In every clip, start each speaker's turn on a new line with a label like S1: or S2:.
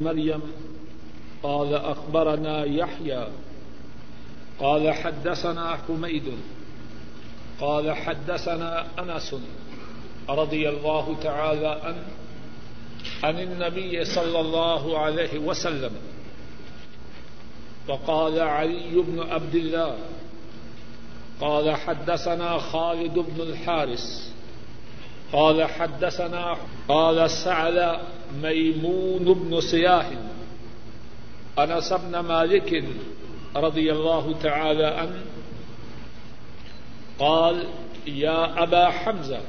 S1: مريم قال أخبرنا يحيى قال حدثنا حميد قال حدثنا أنس رضي الله تعالى عنه عن النبي صلى الله عليه وسلم وقال علي بن عبد الله قال حدثنا خالد بن الحارس قال حدثنا قال سعد ميمون بن سياح. انس بن مالك رضي الله تعالى عنه قال يا أبا حمزة،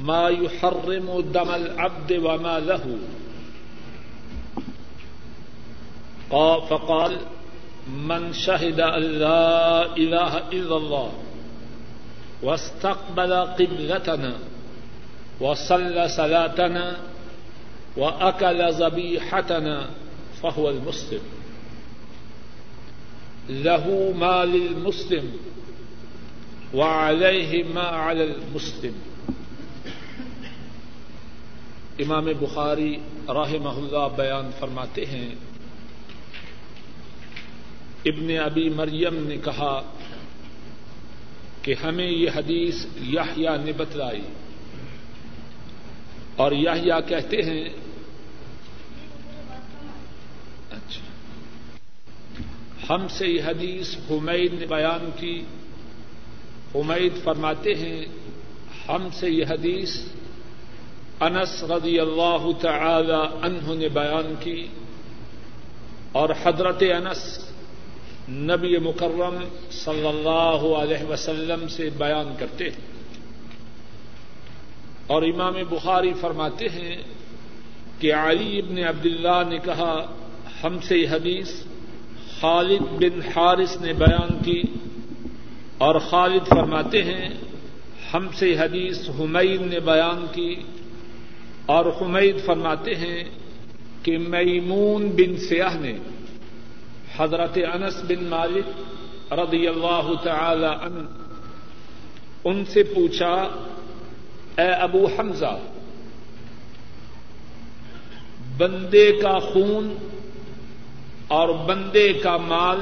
S1: ما يحرم دم العبد وما له. قال فقال من شهد أن لا إله إلا الله واستقبل قبلتنا وصلى صلاتنا وأكل ذبيحتنا فهو المسلم. له ما للمسلم وعليه ما على المسلم. امام بخاری رحمہ اللہ بیان فرماتے ہیں، ابن ابی مریم نے کہا کہ ہمیں یہ حدیث یاہیا نے بتلائی۔ اور یاہیا کہتے ہیں اچھا۔ ہم سے یہ حدیث حمید نے بیان کی۔ حمید فرماتے ہیں، ہم سے یہ حدیث انس رضی اللہ تعالی عنہ نے بیان کی اور حضرت انس نبی مکرم صلی اللہ علیہ وسلم سے بیان کرتے ہیں۔ اور امام بخاری فرماتے ہیں کہ علی ابن عبداللہ نے کہا، ہم سے یہ حدیث خالد بن حارث نے بیان کی اور خالد فرماتے ہیں، ہم سے حدیث حمید نے بیان کی اور حمید فرماتے ہیں کہ میمون بن سیاح نے حضرت انس بن مالک رضی اللہ تعالی عنہ، ان سے پوچھا اے ابو حمزہ، بندے کا خون اور بندے کا مال،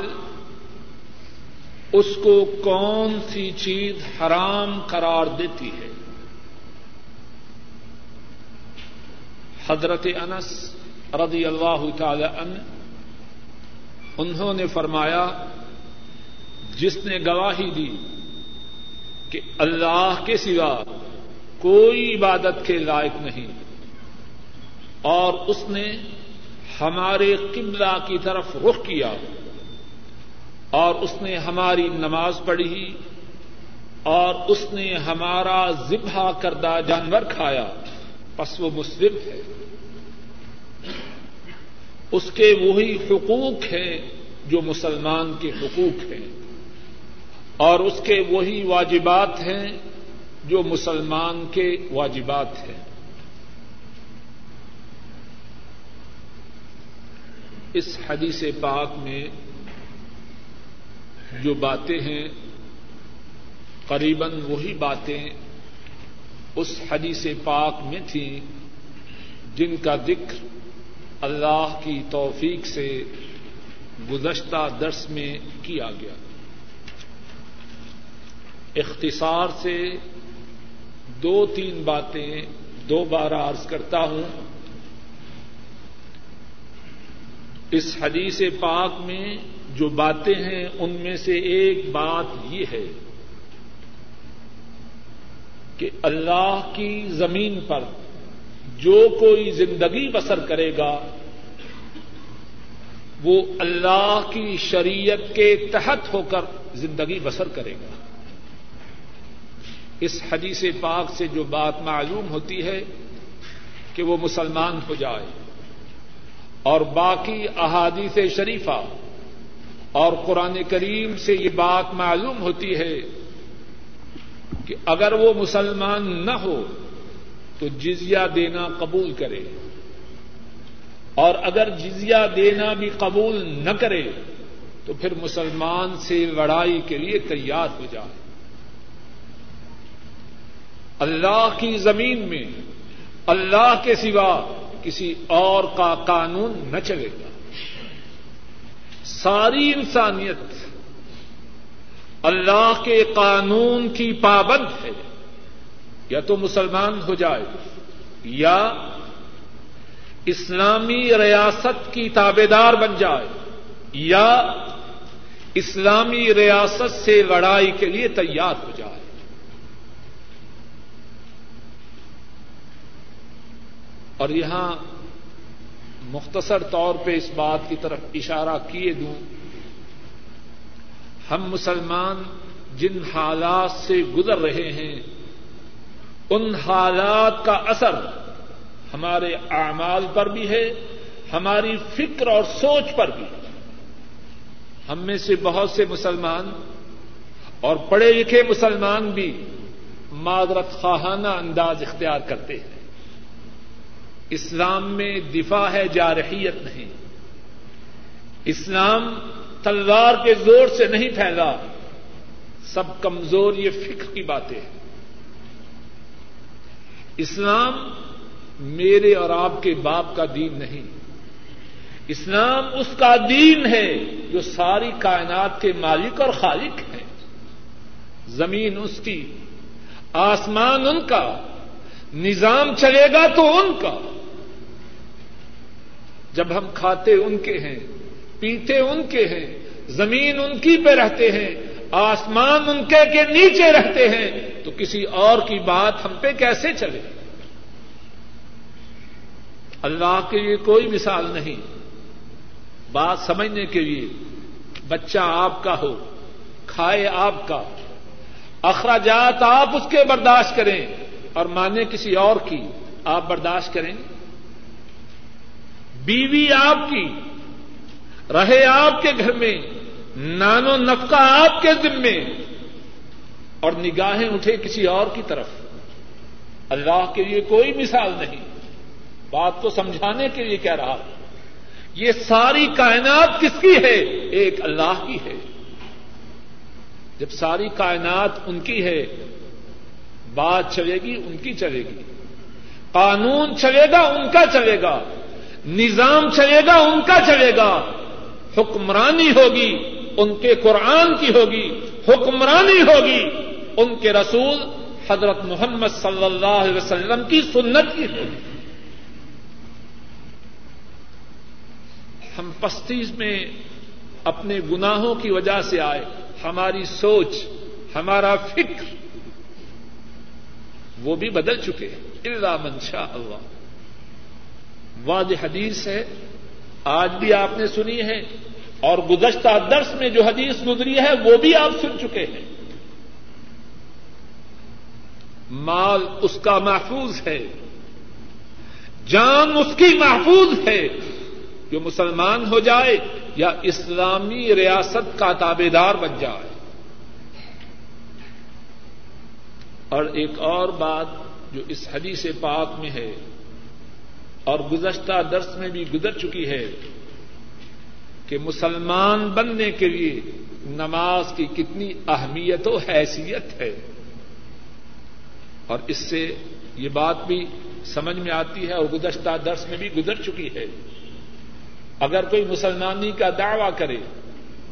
S1: اس کو کون سی چیز حرام قرار دیتی ہے؟ حضرت انس رضی اللہ تعالی عنہ، انہوں نے فرمایا، جس نے گواہی دی کہ اللہ کے سوا کوئی عبادت کے لائق نہیں۔ اور اس نے ہمارے قبلہ کی طرف رخ کیا۔ اور اس نے ہماری نماز پڑھی۔ اور اس نے ہمارا ذبح کردہ جانور کھایا۔ پس وہ مسلم ہے۔ اس کے وہی حقوق ہیں جو مسلمان کے حقوق ہیں۔ اور اس کے وہی واجبات ہیں جو مسلمان کے واجبات ہیں۔ اس حدیث پاک میں جو باتیں ہیں، قریباً وہی باتیں اس حدیث پاک میں تھیں جن کا ذکر اللہ کی توفیق سے گزشتہ درس میں کیا گیا۔ اختصار سے دو تین باتیں دو بار عرض کرتا ہوں۔ اس حدیث پاک میں جو باتیں ہیں، ان میں سے ایک بات یہ ہے کہ اللہ کی زمین پر جو کوئی زندگی بسر کرے گا، وہ اللہ کی شریعت کے تحت ہو کر زندگی بسر کرے گا۔ اس حدیث پاک سے جو بات معلوم ہوتی ہے کہ وہ مسلمان ہو جائے اور باقی احادیث شریفہ اور قرآن کریم سے یہ بات معلوم ہوتی ہے کہ اگر وہ مسلمان نہ ہو تو جزیہ دینا قبول کرے اور اگر جزیہ دینا بھی قبول نہ کرے تو پھر مسلمان سے لڑائی کے لیے تیار ہو جائے اللہ کی زمین میں اللہ کے سوا کسی اور کا قانون نہ چلے گا۔ ساری انسانیت اللہ کے قانون کی پابند ہے۔ یا تو مسلمان ہو جائے یا اسلامی ریاست کی تابے دار بن جائے یا اسلامی ریاست سے لڑائی کے لیے تیار ہو جائے۔ اور یہاں مختصر طور پہ اس بات کی طرف اشارہ کیے دوں۔ ہم مسلمان جن حالات سے گزر رہے ہیں، ان حالات کا اثر ہمارے اعمال پر بھی ہے، ہماری فکر اور سوچ پر بھی۔ ہم میں سے بہت سے مسلمان اور پڑھے لکھے مسلمان بھی معذرت خواہانہ انداز اختیار کرتے ہیں۔ اسلام میں دفاع ہے، جارحیت نہیں۔ اسلام تلوار کے زور سے نہیں پھیلا۔ سب کمزور، یہ فکر کی باتیں ہیں۔ اسلام میرے اور آپ کے باپ کا دین نہیں۔ اسلام اس کا دین ہے جو ساری کائنات کے مالک اور خالق ہیں۔ زمین اس کی، آسمان ان کا۔ نظام چلے گا تو ان کا۔ جب ہم کھاتے ان کے ہیں، پیتے ان کے ہیں، زمین ان کی پہ رہتے ہیں، آسمان ان کے کے نیچے رہتے ہیں، تو کسی اور کی بات ہم پہ کیسے چلے؟ اللہ کے لیے کوئی مثال نہیں۔ بات سمجھنے کے لیے، بچہ آپ کا ہو، کھائے آپ کا، اخراجات آپ اس کے برداشت کریں اور مانے کسی اور کی، آپ برداشت کریں۔ بیوی آپ کی، رہے آپ کے گھر میں نانو نفقہ آپ کے ذمے اور نگاہیں اٹھے کسی اور کی طرف۔ اللہ کے لیے کوئی مثال نہیں۔ بات کو سمجھانے کے لیے کہہ رہا یہ ساری کائنات کس کی ہے؟ ایک اللہ کی ہے۔ جب ساری کائنات ان کی ہے، بات چلے گی، ان کی چلے گی۔ قانون چلے گا، ان کا چلے گا۔ نظام چلے گا، ان کا چلے گا۔ حکمرانی ہوگی، ان کے قرآن کی ہوگی۔ حکمرانی ہوگی، ان کے رسول حضرت محمد صلی اللہ علیہ وسلم کی سنت کی ہوگی۔ ہم پستیز میں اپنے گناہوں کی وجہ سے آئے۔ ہماری سوچ، ہمارا فکر، وہ بھی بدل چکے۔ اللہ منشا اللہ۔ واضح حدیث ہے، آج بھی آپ نے سنی ہے اور گزشتہ درس میں جو حدیث گزری ہے، وہ بھی آپ سن چکے ہیں۔ مال اس کا محفوظ ہے، جان اس کی محفوظ ہے جو مسلمان ہو جائے یا اسلامی ریاست کا تابے دار بن جائے۔ اور ایک اور بات جو اس حدیث پاک میں ہے اور گزشتہ درس میں بھی گزر چکی ہے کہ مسلمان بننے کے لیے نماز کی کتنی اہمیت و حیثیت ہے۔ اور اس سے یہ بات بھی سمجھ میں آتی ہے اور گزشتہ درس میں بھی گزر چکی ہے۔ اگر کوئی مسلمانی کا دعوی کرے،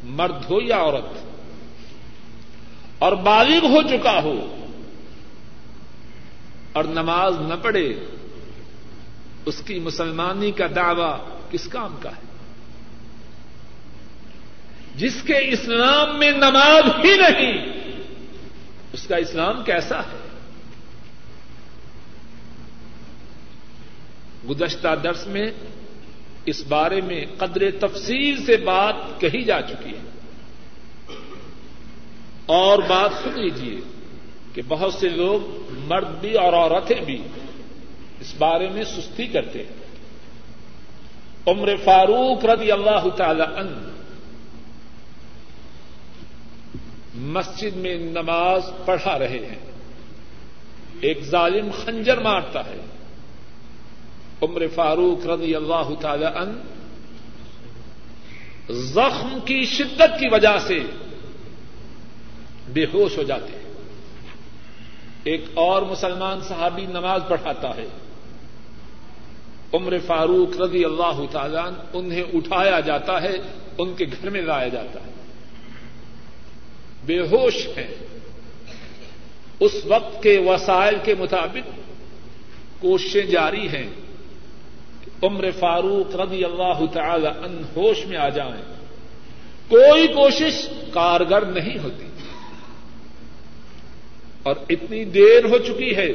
S1: مرد ہو یا عورت، اور بالغ ہو چکا ہو، اور نماز نہ پڑھے اس کی مسلمانی کا دعوی کس کام کا ہے؟ جس کے اسلام میں نماز ہی نہیں، اس کا اسلام کیسا ہے؟ گزشتہ درس میں اس بارے میں قدر تفصیل سے بات کہی جا چکی ہے۔ اور بات سن لیجیے کہ بہت سے لوگ مرد بھی اور عورتیں بھی اس بارے میں سستی کرتے ہیں۔ عمر فاروق رضی اللہ تعالی ان مسجد میں نماز پڑھا رہے ہیں۔ ایک ظالم خنجر مارتا ہے۔ عمر فاروق رضی اللہ تعالی ان زخم کی شدت کی وجہ سے بے ہوش ہو جاتے ہیں۔ ایک اور مسلمان صحابی نماز پڑھاتا ہے۔ عمر فاروق رضی اللہ تعالیٰ انہیں اٹھایا جاتا ہے، ان کے گھر میں لایا جاتا ہے۔ بے ہوش ہیں۔ اس وقت کے وسائل کے مطابق کوششیں جاری ہیں عمر فاروق رضی اللہ تعالی ان ہوش میں آ جائیں۔ کوئی کوشش کارگر نہیں ہوتی۔ اور اتنی دیر ہو چکی ہے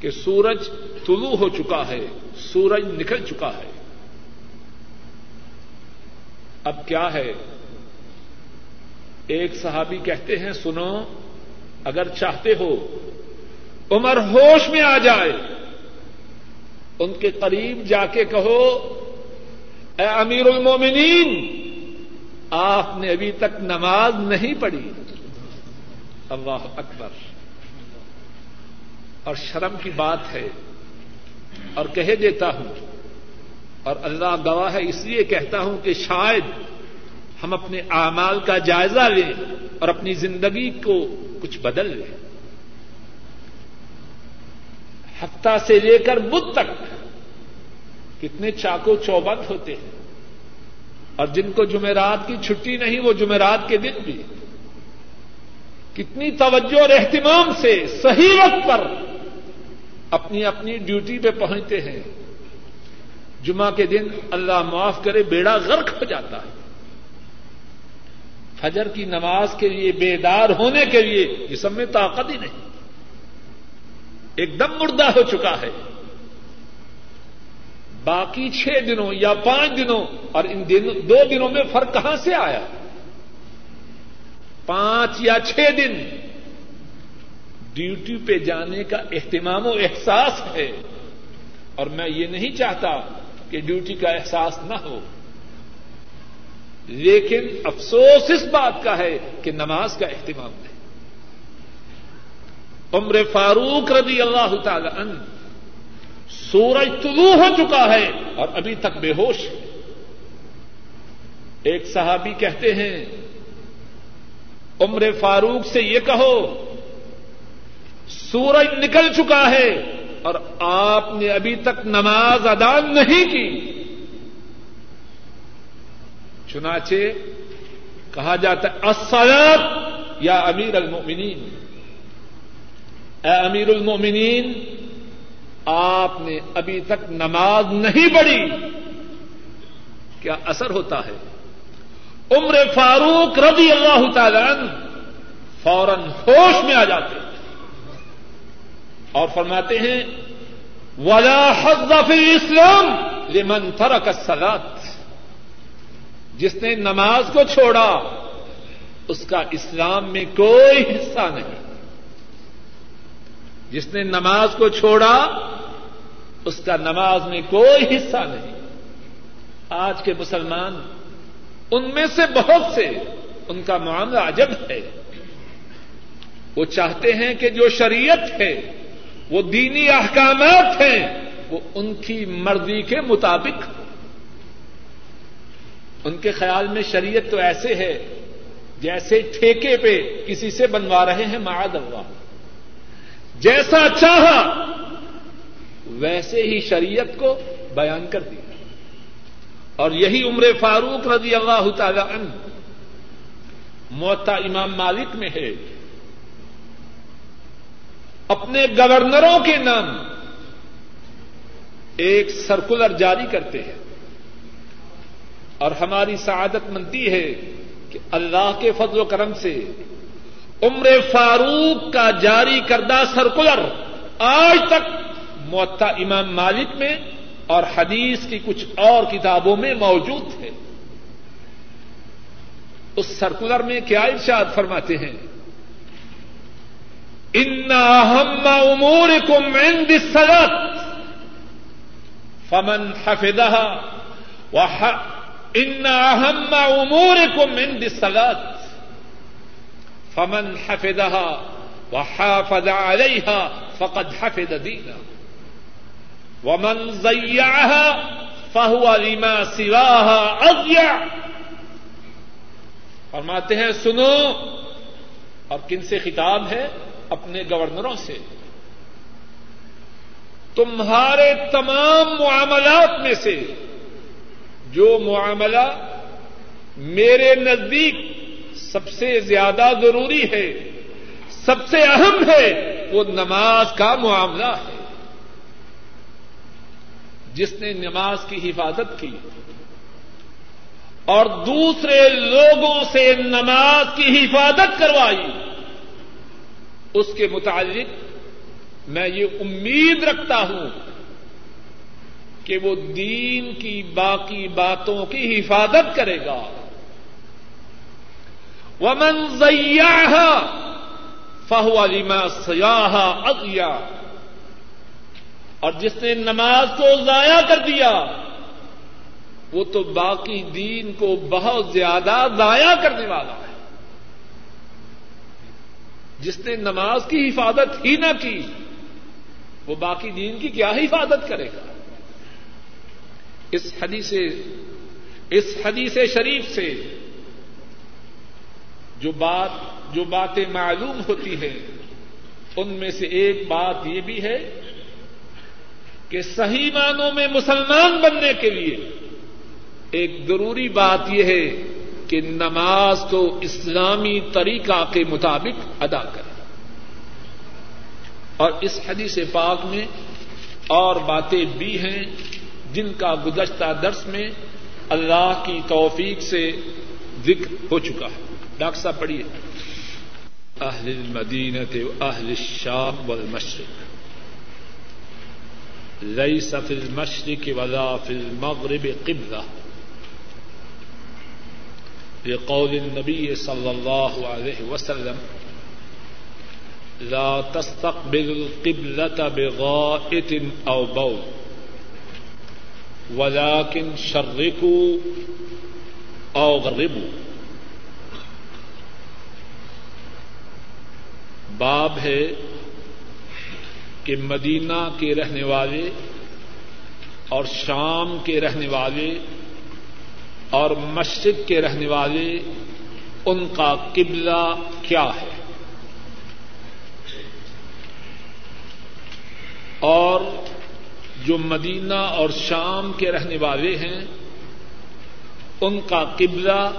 S1: کہ سورج طلوع ہو چکا ہے، سورج نکل چکا ہے۔ اب کیا ہے؟ ایک صحابی کہتے ہیں، سنو، اگر چاہتے ہو، عمر ہوش میں آ جائے۔ ان کے قریب جا کے کہو، اے امیر المومنین، آپ نے ابھی تک نماز نہیں پڑھی۔ اللہ اکبر۔ اور شرم کی بات ہے اور کہہ دیتا ہوں۔ اور اللہ گواہ ہے، اس لیے کہتا ہوں کہ شاید ہم اپنے اعمال کا جائزہ لیں اور اپنی زندگی کو کچھ بدل لیں۔ ہفتہ سے لے کر بدھ تک کتنے چاقو چوبند ہوتے ہیں۔ اور جن کو جمعرات کی چھٹی نہیں، وہ جمعرات کے دن بھی۔ کتنی توجہ اور اہتمام سے صحیح وقت پر اپنی اپنی ڈیوٹی پہ پہنچتے ہیں۔ جمعہ کے دن اللہ معاف کرے، بیڑا غرق ہو جاتا ہے۔ فجر کی نماز کے لیے بیدار ہونے کے لیے جسم میں طاقت ہی نہیں۔ ایک دم مردہ ہو چکا ہے۔ باقی چھ دنوں یا پانچ دنوں اور ان دنوں دو دنوں میں فرق کہاں سے آیا؟ پانچ یا چھ دن۔ ڈیوٹی پہ جانے کا اہتمام و احساس ہے۔ اور میں یہ نہیں چاہتا کہ ڈیوٹی کا احساس نہ ہو۔ لیکن افسوس اس بات کا ہے کہ نماز کا اہتمام ہے۔ عمر فاروق رضی اللہ تعالی عنہ سورج طلوع ہو چکا ہے اور ابھی تک بے ہوش ہے۔ ایک صحابی کہتے ہیں، عمر فاروق سے یہ کہو سورج نکل چکا ہے اور آپ نے ابھی تک نماز ادا نہیں کی۔ چنانچہ کہا جاتا ہے اسلط یا امیر المومنین اے امیر المومنین آپ نے ابھی تک نماز نہیں پڑھی۔ کیا اثر ہوتا ہے؟ عمر فاروق رضی اللہ تعالی فوراً ہوش میں آ جاتے۔ اور فرماتے ہیں، ولا حظ فی اسلام لمن ترک الصلاۃ جس نے نماز کو چھوڑا، اس کا اسلام میں کوئی حصہ نہیں۔ جس نے نماز کو چھوڑا، اس کا نماز میں کوئی حصہ نہیں۔ آج کے مسلمان، ان میں سے بہت سے، ان کا معاملہ عجب ہے۔ وہ چاہتے ہیں کہ جو شریعت ہے وہ دینی احکامات ہیں، وہ ان کی مرضی کے مطابق۔ ان کے خیال میں شریعت تو ایسے ہے، جیسے ٹھیکے پہ کسی سے بنوا رہے ہیں معاد اللہ۔ جیسا چاہا، ویسے ہی شریعت کو بیان کر دیا۔ اور یہی عمر فاروق رضی اللہ تعالی عنہ، موتا امام مالک میں ہے۔ اپنے گورنروں کے نام ایک سرکولر جاری کرتے ہیں۔ اور ہماری سعادت مندی ہے کہ اللہ کے فضل و کرم سے عمر فاروق کا جاری کردہ سرکولر آج تک معطا امام مالک میں اور حدیث کی کچھ اور کتابوں میں موجود ہے۔ اس سرکولر میں کیا ارشاد فرماتے ہیں؟ ان امور کو مین سلط فمن حفظہ ان اہم امور کو من دسلت فمن حفظها وحافظ عليها فقد حفظ دينه ومن ضيعها فهو لما سواها اضيع فرماتے ہیں، سنو اور کن سے خطاب ہے؟ اپنے گورنروں سے۔ تمہارے تمام معاملات میں سے جو معاملہ میرے نزدیک سب سے زیادہ ضروری ہے، سب سے اہم ہے، وہ نماز کا معاملہ ہے۔ جس نے نماز کی حفاظت کی اور دوسرے لوگوں سے نماز کی حفاظت کروائی۔ اس کے متعلق میں یہ امید رکھتا ہوں کہ وہ دین کی باقی باتوں کی حفاظت کرے گا۔ ومن زیاح فہو علیما سیاح اگیا اور جس نے نماز کو ضائع کر دیا، وہ تو باقی دین کو بہت زیادہ ضائع کرنے والا ہے۔ جس نے نماز کی حفاظت ہی نہ کی، وہ باقی دین کی کیا حفاظت کرے گا؟ اس حدیث اس حدیث شریف سے جو بات، جو باتیں معلوم ہوتی ہیں، ان میں سے ایک بات یہ بھی ہے کہ صحیح معنوں میں مسلمان بننے کے لیے ایک ضروری بات یہ ہے کہ نماز کو اسلامی طریقہ کے مطابق ادا کرے اور اس حدیث پاک میں اور باتیں بھی ہیں جن کا گزشتہ درس میں اللہ کی توفیق سے ذکر ہو چکا ہے۔ ڈاکٹر صاحب، پڑھیے۔ اہل المدینت اہل الشام والمشرق۔ ليس في المشرق ولا في المغرب قبلة لقول النبي صلى الله عليه وسلم، لا تستقبل القبلة بغائط أو بول، ولكن شرقوا أو غربوا. باب ہے کہ مدینہ کے رہنے والے اور شام کے رہنے والے اور مشرق کے رہنے والے، ان کا قبلہ کیا ہے؟ اور جو مدینہ اور شام کے رہنے والے ہیں، ان کا قبلہ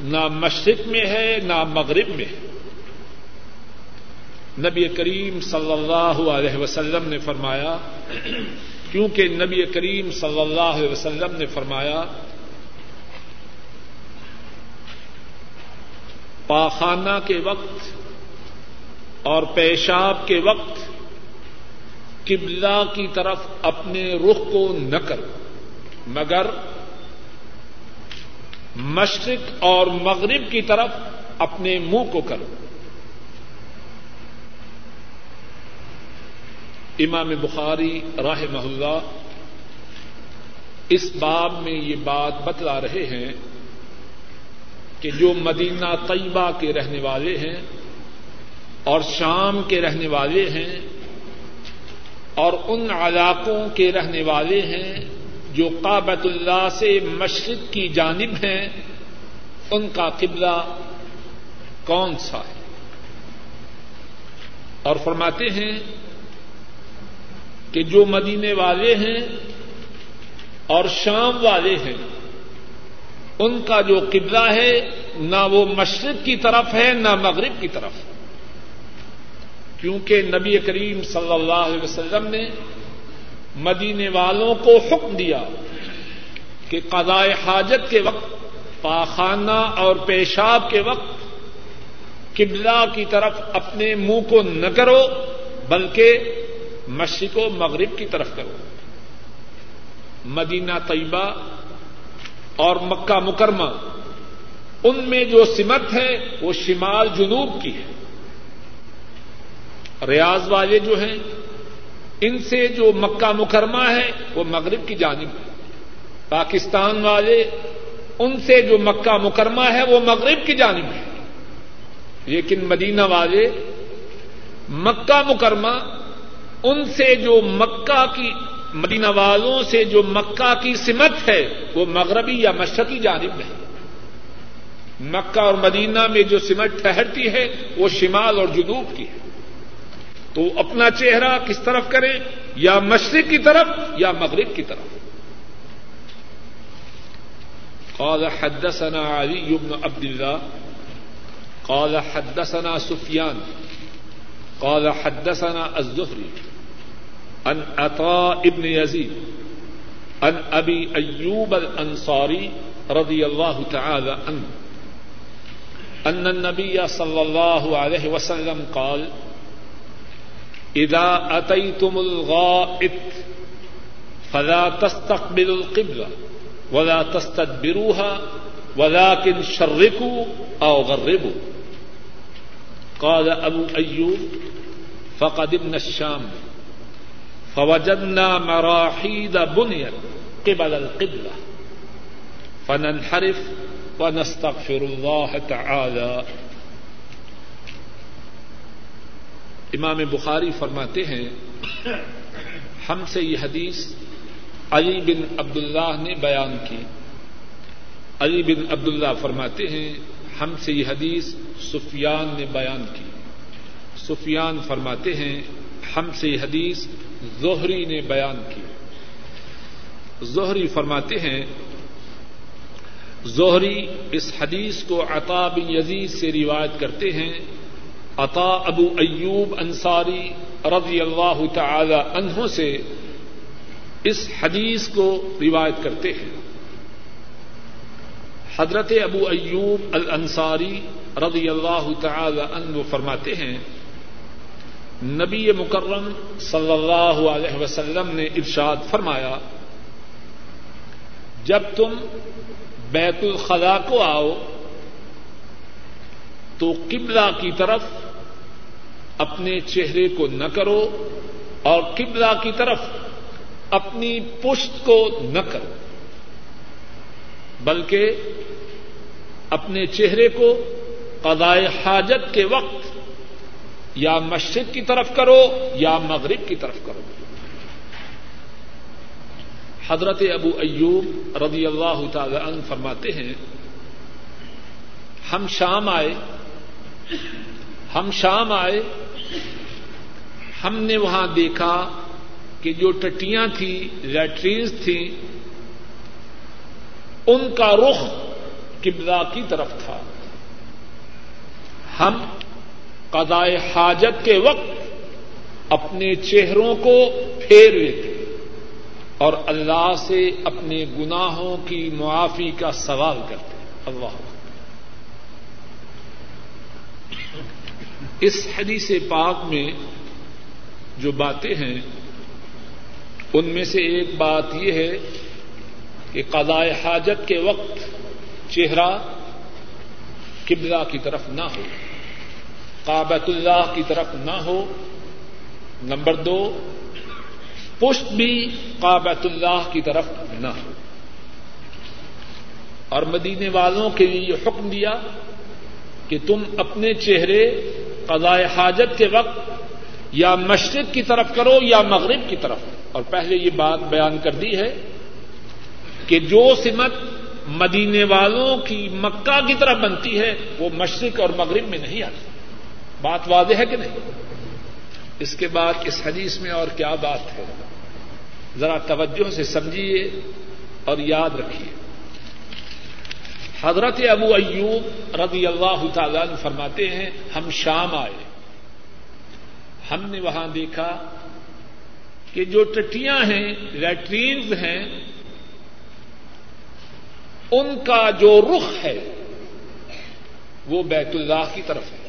S1: نہ مشرق میں ہے، نہ مغرب میں ہے۔ نبی کریم صلی اللہ علیہ وسلم نے فرمایا، کیونکہ نبی کریم صلی اللہ علیہ وسلم نے فرمایا پاخانہ کے وقت اور پیشاب کے وقت قبلہ کی طرف اپنے رخ کو نہ کرو، مگر مشرق اور مغرب کی طرف اپنے منہ کو کرو۔ امام بخاری راہ محلہ اس باب میں یہ بات بتلا رہے ہیں کہ جو مدینہ طیبہ کے رہنے والے ہیں اور شام کے رہنے والے ہیں اور ان علاقوں کے رہنے والے ہیں جو کابت اللہ سے مشرق کی جانب ہیں، ان کا قبلہ کون سا ہے؟ اور فرماتے ہیں کہ جو مدینے والے ہیں اور شام والے ہیں ان کا جو قبلہ ہے، نہ وہ مشرق کی طرف ہے، نہ مغرب کی طرف۔ کیونکہ نبی کریم صلی اللہ علیہ وسلم نے مدینے والوں کو حکم دیا کہ قضاء حاجت کے وقت، پاخانہ اور پیشاب کے وقت قبلہ کی طرف اپنے منہ کو نہ کرو، بلکہ مشرق و مغرب کی طرف کرو۔ مدینہ طیبہ اور مکہ مکرمہ، ان میں جو سمت ہے وہ شمال جنوب کی ہے ریاض والے جو ہیں، ان سے جو مکہ مکرمہ ہے، وہ مغرب کی جانب ہے۔ پاکستان والے، ان سے جو مکہ مکرمہ ہے، وہ مغرب کی جانب ہے۔ لیکن مدینہ والے، مکہ مکرمہ، ان سے جو مکہ کی مدینہ والوں سے جو مکہ کی سمت ہے، وہ مغربی یا مشرقی جانب میں مکہ اور مدینہ میں جو سمت ٹھہرتی ہے، وہ شمال اور جنوب کی ہے۔ تو اپنا چہرہ کس طرف کرے یا مشرق کی طرف یا مغرب کی طرف؟ قال حدثنا علي بن عبد الله قال حدثنا سفيان قال حدثنا الزهري عن عطاء ابن يزيد عن ابي ايوب الانصاري رضي الله تعالى عنه ان النبي صلى الله عليه وسلم قال، اذا اتيتم الغائط فلا تستقبلوا القبله ولا تستدبروها ولكن شركوا او غربوا قال ابو ايوب فقدمنا الشام. فوجدنا مراحيد بنيت قبل القبلة. فننحرف ونستغفر الله تعالى. امام بخاری فرماتے ہیں، ہم سے یہ حدیث علی بن عبد اللہ نے بیان کی۔ علی بن عبد اللہ فرماتے ہیں، ہم سے یہ حدیث سفیان نے بیان کی۔ سفیان فرماتے ہیں، ہم سے یہ حدیث زہری نے بیان کی۔ زہری فرماتے ہیں، زہری اس حدیث کو عطا بن یزید سے روایت کرتے ہیں۔ عطا ابو ایوب انصاری رضی اللہ تعالی عنہ سے اس حدیث کو روایت کرتے ہیں۔ حضرت ابو ایوب الانصاری رضی اللہ تعالی عنہ فرماتے ہیں نبی مکرم صلی اللہ علیہ وسلم نے ارشاد فرمایا، جب تم بیت الخلا کو آؤ، تو قبلہ کی طرف اپنے چہرے کو نہ کرو اور قبلہ کی طرف اپنی پشت کو نہ کرو، بلکہ اپنے چہرے کو قضائے حاجت کے وقت یا مشرق کی طرف کرو یا مغرب کی طرف کرو۔ حضرت ابو ایوب رضی اللہ تعالی عنہ فرماتے ہیں، ہم شام آئے، ہم شام آئے، ہم نے وہاں دیکھا کہ جو ٹٹیاں تھیں، لیٹرینز تھیں، ان کا رخ قبلہ کی طرف تھا۔ ہم قضائے حاجت کے وقت اپنے چہروں کو پھیر لیتے اور اللہ سے اپنے گناہوں کی معافی کا سوال کرتے اللہ اس حدیث پاک میں جو باتیں ہیں، ان میں سے ایک بات یہ ہے کہ قضاء حاجت کے وقت چہرہ قبلہ کی طرف نہ ہو۔ کابت اللہ کی طرف نہ ہو۔ نمبر دو، پشت بھی کابت اللہ کی طرف نہ ہو۔ اور مدینے والوں کے لیے یہ حکم دیا کہ تم اپنے چہرے قضاء حاجت کے وقت یا مشرق کی طرف کرو یا مغرب کی طرف۔ اور پہلے یہ بات بیان کر دی ہے کہ جو سمت مدینے والوں کی مکہ کی طرف بنتی ہے، وہ مشرق اور مغرب میں نہیں آتی۔ بات واضح ہے کہ نہیں؟ اس کے بعد اس حدیث میں اور کیا بات ہے؟ ذرا توجہ سے سمجھیے اور یاد رکھیے۔ حضرت ابو ایوب رضی اللہ تعالی فرماتے ہیں، ہم شام آئے۔ ہم نے وہاں دیکھا کہ جو ٹٹیاں ہیں، لیٹرینز ہیں، ان کا جو رخ ہے، وہ بیت اللہ کی طرف ہے۔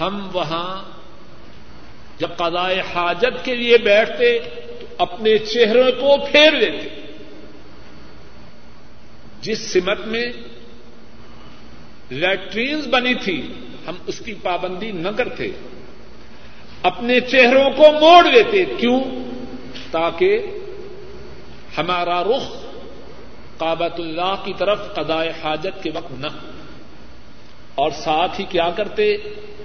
S1: ہم وہاں جب قضائے حاجت کے لیے بیٹھتے تو اپنے چہرے کو پھیر لیتے۔ جس سمت میں لیٹرینز بنی تھی، ہم اس کی پابندی نہ کرتے۔ اپنے چہروں کو موڑ لیتے۔ کیوں؟ تاکہ ہمارا رخ کابت اللہ کی طرف قضائے حاجت کے وقت نہ ہو۔ اور ساتھ ہی کیا کرتے؟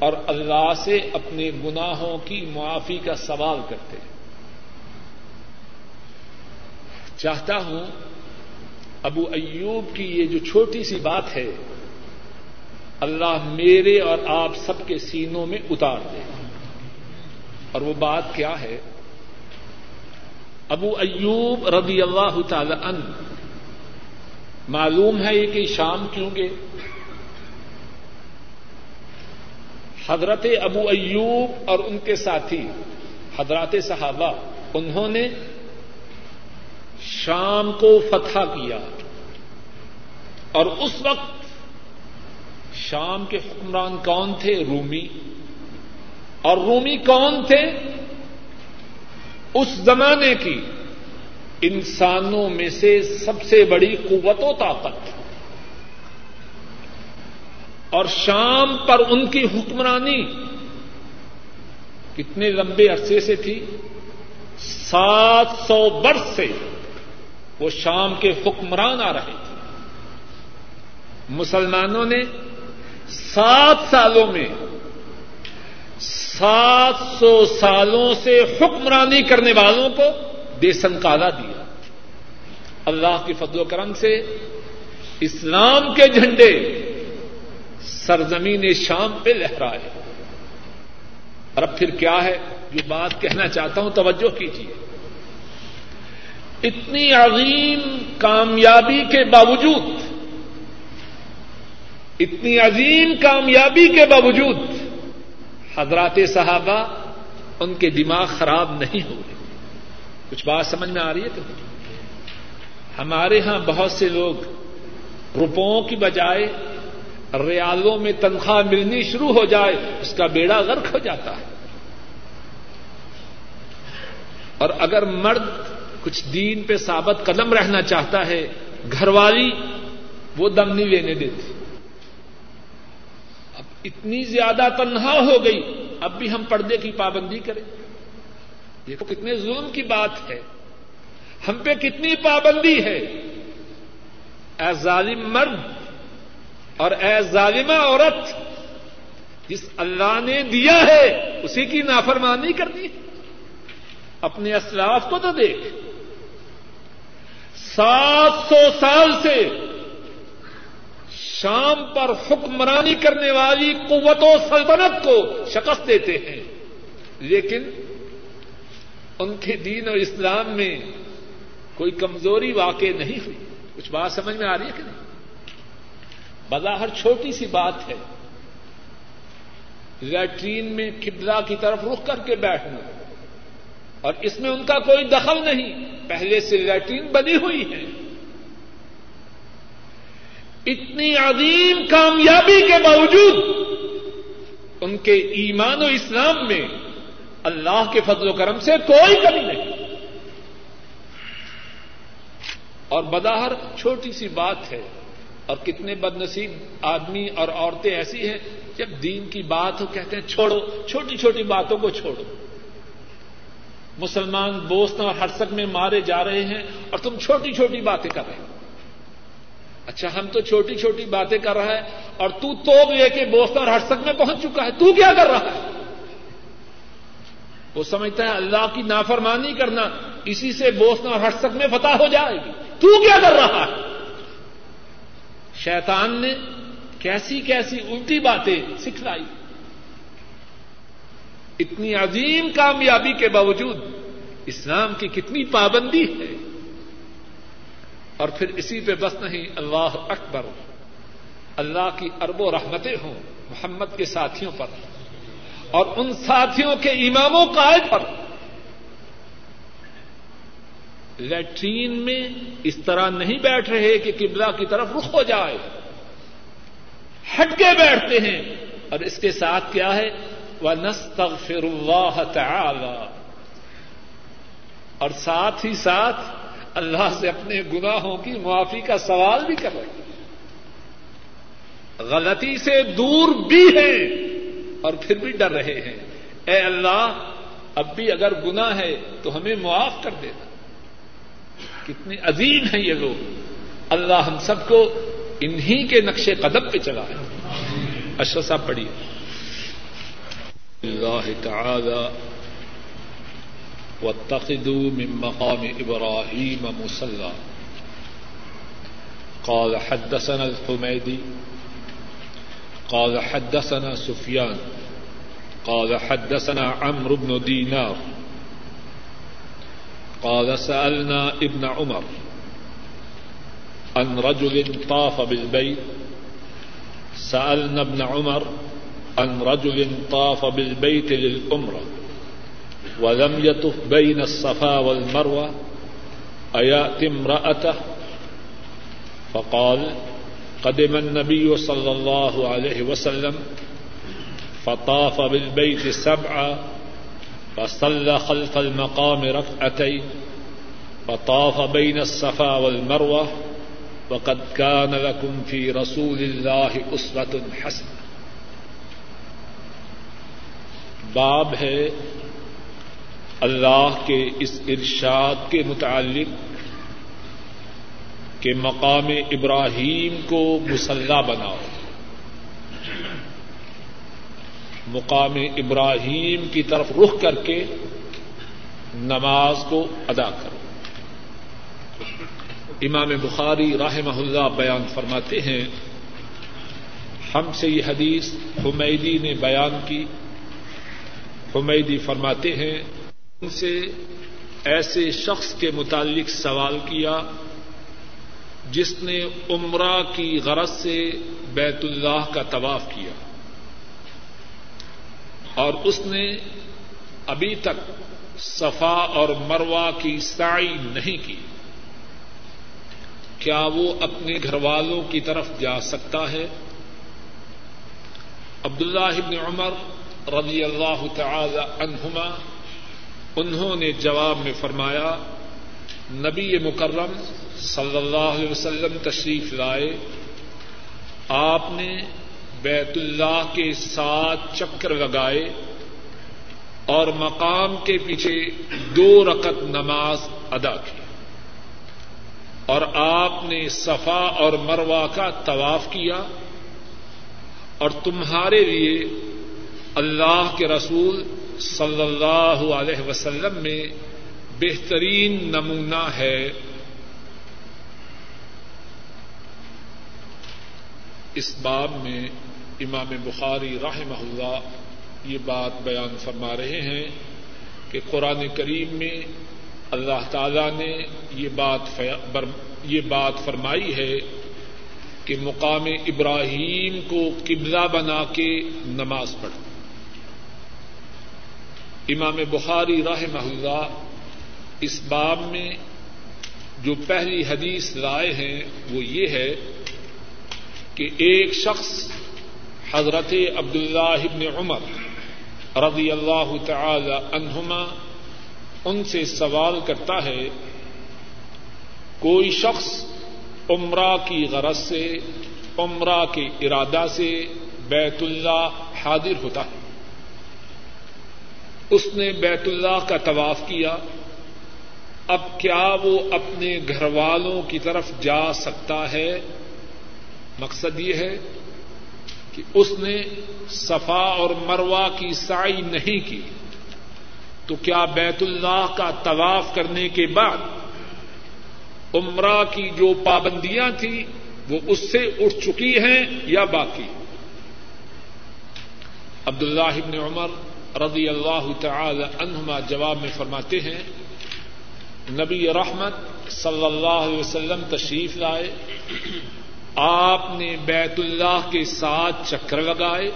S1: اور اللہ سے اپنے گناہوں کی معافی کا سوال کرتے چاہتا ہوں ابو ایوب کی یہ جو چھوٹی سی بات ہے، اللہ میرے اور آپ سب کے سینوں میں اتار دے۔ اور وہ بات کیا ہے؟ ابو ایوب رضی اللہ تعالی ان معلوم ہے یہ کہ شام کیوں گے حضرت ابو ایوب اور ان کے ساتھی، حضرات صحابہ، انہوں نے شام کو فتح کیا۔ اور اس وقت شام کے حکمران کون تھے؟ رومی۔ اور رومی کون تھے؟ اس زمانے کی انسانوں میں سے سب سے بڑی قوت و طاقت۔ اور شام پر ان کی حکمرانی کتنے لمبے عرصے سے تھی؟ سات سو برس سے وہ شام کے حکمران آ رہے تھے۔ مسلمانوں نے سات سالوں میں سات سو سالوں سے حکمرانی کرنے والوں کو بے سنکالا دیا۔ اللہ کے فضل و کرم سے اسلام کے جھنڈے سرزمین شام پہ لہرائے اور اب پھر کیا ہے؟ جو بات کہنا چاہتا ہوں، توجہ کیجیے اتنی عظیم کامیابی کے باوجود، اتنی عظیم کامیابی کے باوجود حضرات صحابہ ان کے دماغ خراب نہیں ہو رہے۔ کچھ بات سمجھ میں آ رہی ہے تو ہمارے ہاں بہت سے لوگ روپوں کی بجائے ریالوں میں تنخواہ ملنی شروع ہو جائے، اس کا بیڑا غرق ہو جاتا ہے۔ اور اگر مرد کچھ دین پہ ثابت قدم رہنا چاہتا ہے گھر والی وہ دم نہیں لینے دیتی۔ اب اتنی زیادہ تنہا ہو گئی، اب بھی ہم پردے کی پابندی کریں۔ دیکھو کتنے ظلم کی بات ہے۔ ہم پہ کتنی پابندی ہے۔ اے ظالم مرد اور اے ظالمہ عورت، جس اللہ نے دیا ہے، اسی کی نافرمانی کرنی اپنے اسلاف کو تو دیکھ۔ سات سو سال سے شام پر حکمرانی کرنے والی قوت و سلطنت کو شکست دیتے ہیں۔ لیکن ان کے دین اور اسلام میں کوئی کمزوری واقع نہیں ہوئی۔ کچھ بات سمجھ میں آ رہی ہے کہ نہیں؟ بظاہر چھوٹی سی بات ہے۔ لیٹرین میں قبلہ کی طرف رخ کر کے بیٹھنا۔ اور اس میں ان کا کوئی دخل نہیں۔ پہلے سے لیٹرین بنی ہوئی ہے۔ اتنی عظیم کامیابی کے باوجود ان کے ایمان و اسلام میں اللہ کے فضل و کرم سے کوئی کمی نہیں۔ اور بداہر چھوٹی سی بات ہے۔ اور کتنے بد نصیب آدمی اور عورتیں ایسی ہیں جب دین کی بات ہو، کہتے ہیں چھوڑو، چھوٹی چھوٹی باتوں کو چھوڑو۔ مسلمان بوسن اور ہرسک میں مارے جا رہے ہیں اور تم چھوٹی چھوٹی باتیں کر رہے ہو۔ اچھا ہم تو چھوٹی چھوٹی باتیں کر رہا ہے اور تو توب لے کے بوسن اور ہرسک میں پہنچ چکا ہے۔ تو کیا کر رہا ہے؟ وہ سمجھتا ہے اللہ کی نافرمانی کرنا اسی سے بوسن اور ہرسک میں فتح ہو جائے گی۔ تو کیا کر رہا ہے؟ شیطان نے کیسی کیسی الٹی باتیں سکھلائی۔ اتنی عظیم کامیابی کے باوجود اسلام کی کتنی پابندی ہے۔ اور پھر اسی پہ بس نہیں، اللہ اکبر۔ اللہ کی ارب و رحمتیں ہوں محمد کے ساتھیوں پر اور ان ساتھیوں کے امام و قائد پر۔ لیٹرین میں اس طرح نہیں بیٹھ رہے کہ قبلہ کی طرف رخ ہو جائے۔ ہٹ کے بیٹھتے ہیں۔ اور اس کے ساتھ کیا ہے؟ وہ نستغفر اللہ تعالی اور ساتھ ہی ساتھ اللہ سے اپنے گناہوں کی معافی کا سوال بھی کر رہے ہیں۔ غلطی سے دور بھی ہیں اور پھر بھی ڈر رہے ہیں۔ اے اللہ، اب بھی اگر گنا ہے تو ہمیں معاف کر دینا۔ کتنے عظیم ہیں یہ لوگ۔ اللہ ہم سب کو انہی کے نقش قدم پہ چلا ہے اشرسا پڑھی اللہ تعالی، واتخذوا من مقام ابراہیم مسلح قال حدثنا الحميدي قال حدثنا سفيان قال حدثنا عمرو بن دينار قال سألنا ابن عمر عن رجل طاف بالبيت. سألنا ابن عمر عن رجل طاف بالبيت للأمرة ولم يطف بين الصفا والمروة، أيأتي امرأته؟ فقال قدم النبي صلى الله عليه وسلم فطاف بالبيت سبعا فصلى خلف المقام ركعتين فطاف بين الصفا والمروة وقد كان لكم في رسول الله أسوة حسنة. باب ہے اللہ کے اس ارشاد کے متعلق کہ مقام ابراہیم کو مسلح بناؤ۔ مقام ابراہیم کی طرف رخ کر کے نماز کو ادا کرو۔ امام بخاری راہ اللہ بیان فرماتے ہیں، ہم سے یہ حدیث حمیدی نے بیان کی۔ حمیدی فرماتے ہیں، ان سے ایسے شخص کے متعلق سوال کیا جس نے عمرہ کی غرض سے بیت اللہ کا طواف کیا۔ اور اس نے ابھی تک صفا اور مروا کی سائی نہیں کی۔ کیا وہ اپنے گھر والوں کی طرف جا سکتا ہے؟ عبداللہ ابن عمر رضی اللہ تعالی عنہما انہوں نے جواب میں فرمایا، نبی مکرم صلی اللہ علیہ وسلم تشریف لائے، آپ نے بیت اللہ کے ساتھ چکر لگائے اور مقام کے پیچھے دو رکت نماز ادا کی اور آپ نے صفا اور مروا کا طواف کیا اور تمہارے لیے اللہ کے رسول صلی اللہ علیہ وسلم میں بہترین نمونہ ہے۔ اس باب میں امام بخاری رحمہ اللہ یہ بات بیان فرما رہے ہیں کہ قرآن کریم میں اللہ تعالی نے یہ بات یہ بات فرمائی ہے کہ مقام ابراہیم کو قبلہ بنا کے نماز پڑھ امام بخاری راہ اللہ اس باب میں جو پہلی حدیث لائے ہیں وہ یہ ہے کہ ایک شخص حضرت عبد اللہ عمر رضی اللہ تعالی عنہما ان سے سوال کرتا ہے، کوئی شخص عمرہ کی غرض سے، عمرہ کے ارادہ سے بیت اللہ حاضر ہوتا ہے۔ اس نے بیت اللہ کا طواف کیا۔ اب کیا وہ اپنے گھر والوں کی طرف جا سکتا ہے؟ مقصد یہ ہے کہ اس نے صفا اور مروا کی سائی نہیں کی، تو کیا بیت اللہ کا طواف کرنے کے بعد عمرہ کی جو پابندیاں تھیں وہ اس سے اٹھ چکی ہیں یا باقی؟ عبد اللہ عمر رضی اللہ تعالی عنہما جواب میں فرماتے ہیں، نبی رحمت صلی اللہ علیہ وسلم تشریف لائے آپ نے بیت اللہ کے ساتھ چکر لگائے۔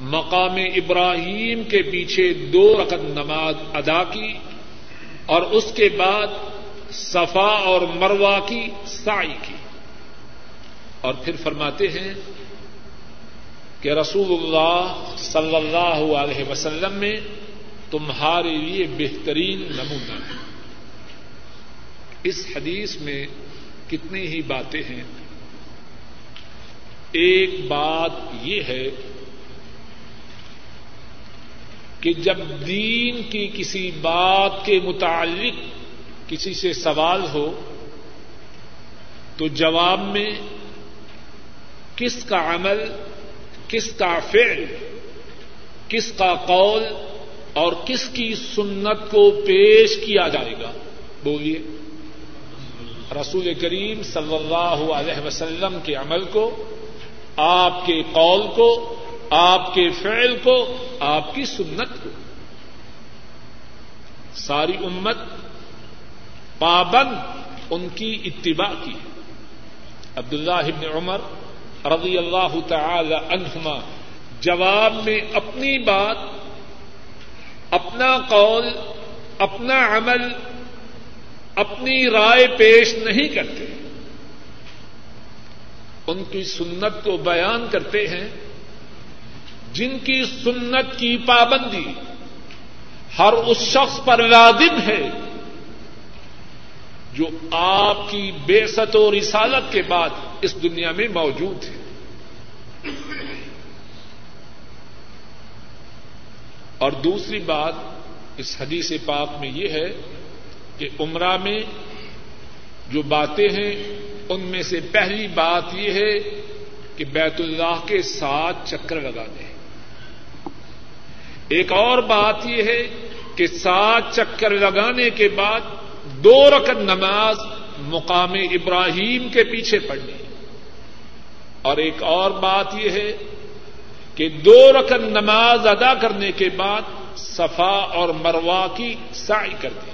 S1: مقام ابراہیم کے پیچھے دو رقم نماز ادا کی اور اس کے بعد صفا اور مروا کی سائی کی۔ اور پھر فرماتے ہیں کہ رسول اللہ صلی اللہ علیہ وسلم میں تمہارے لیے بہترین نمونہ۔ ہے اس حدیث میں کتنی ہی باتیں ہیں۔ ایک بات یہ ہے کہ جب دین کی کسی بات کے متعلق کسی سے سوال ہو، تو جواب میں کس کا عمل، کس کا فعل، کس کا قول اور کس کی سنت کو پیش کیا جائے گا؟ بولیے۔ رسول کریم صلی اللہ علیہ وسلم کے عمل کو آپ کے قول کو، آپ کے فعل کو، آپ کی سنت کو۔ ساری امت پابند ان کی اتباع کی عبد اللہ عمر رضی اللہ تعالی عنہما جواب میں اپنی بات، اپنا قول، اپنا عمل، اپنی رائے پیش نہیں کرتے۔ ان کی سنت کو بیان کرتے ہیں، جن کی سنت کی پابندی ہر اس شخص پر لازم ہے جو آپ کی بے ست و رسالت کے بعد اس دنیا میں موجود ہے۔ اور دوسری بات اس حدیث پاک میں یہ ہے کہ عمرہ میں جو باتیں ہیں ان میں سے پہلی بات یہ ہے کہ بیت اللہ کے ساتھ چکر لگا دیں۔ ایک اور بات یہ ہے کہ سات چکر لگانے کے بعد دو رکن نماز مقام ابراہیم کے پیچھے پڑنی اور ایک اور بات یہ ہے کہ دو رکن نماز ادا کرنے کے بعد صفا اور مروا کی سائی کر دیں۔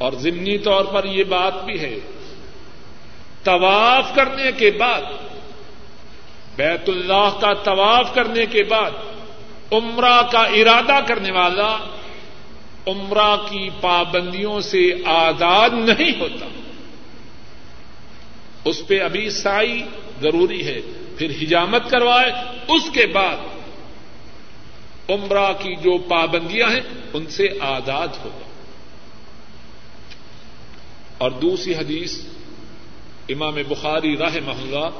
S1: اور ضمنی طور پر یہ بات بھی ہے، طواف کرنے کے بعد، بیت اللہ کا طواف کرنے کے بعد، عمرہ کا ارادہ کرنے والا عمرہ کی پابندیوں سے آزاد نہیں ہوتا۔ اس پہ ابھی سائی ضروری ہے، پھر حجامت کروائے، اس کے بعد عمرہ کی جو پابندیاں ہیں، ان سے آزاد ہوگا۔ اور دوسری حدیث امام بخاری راہ محلہ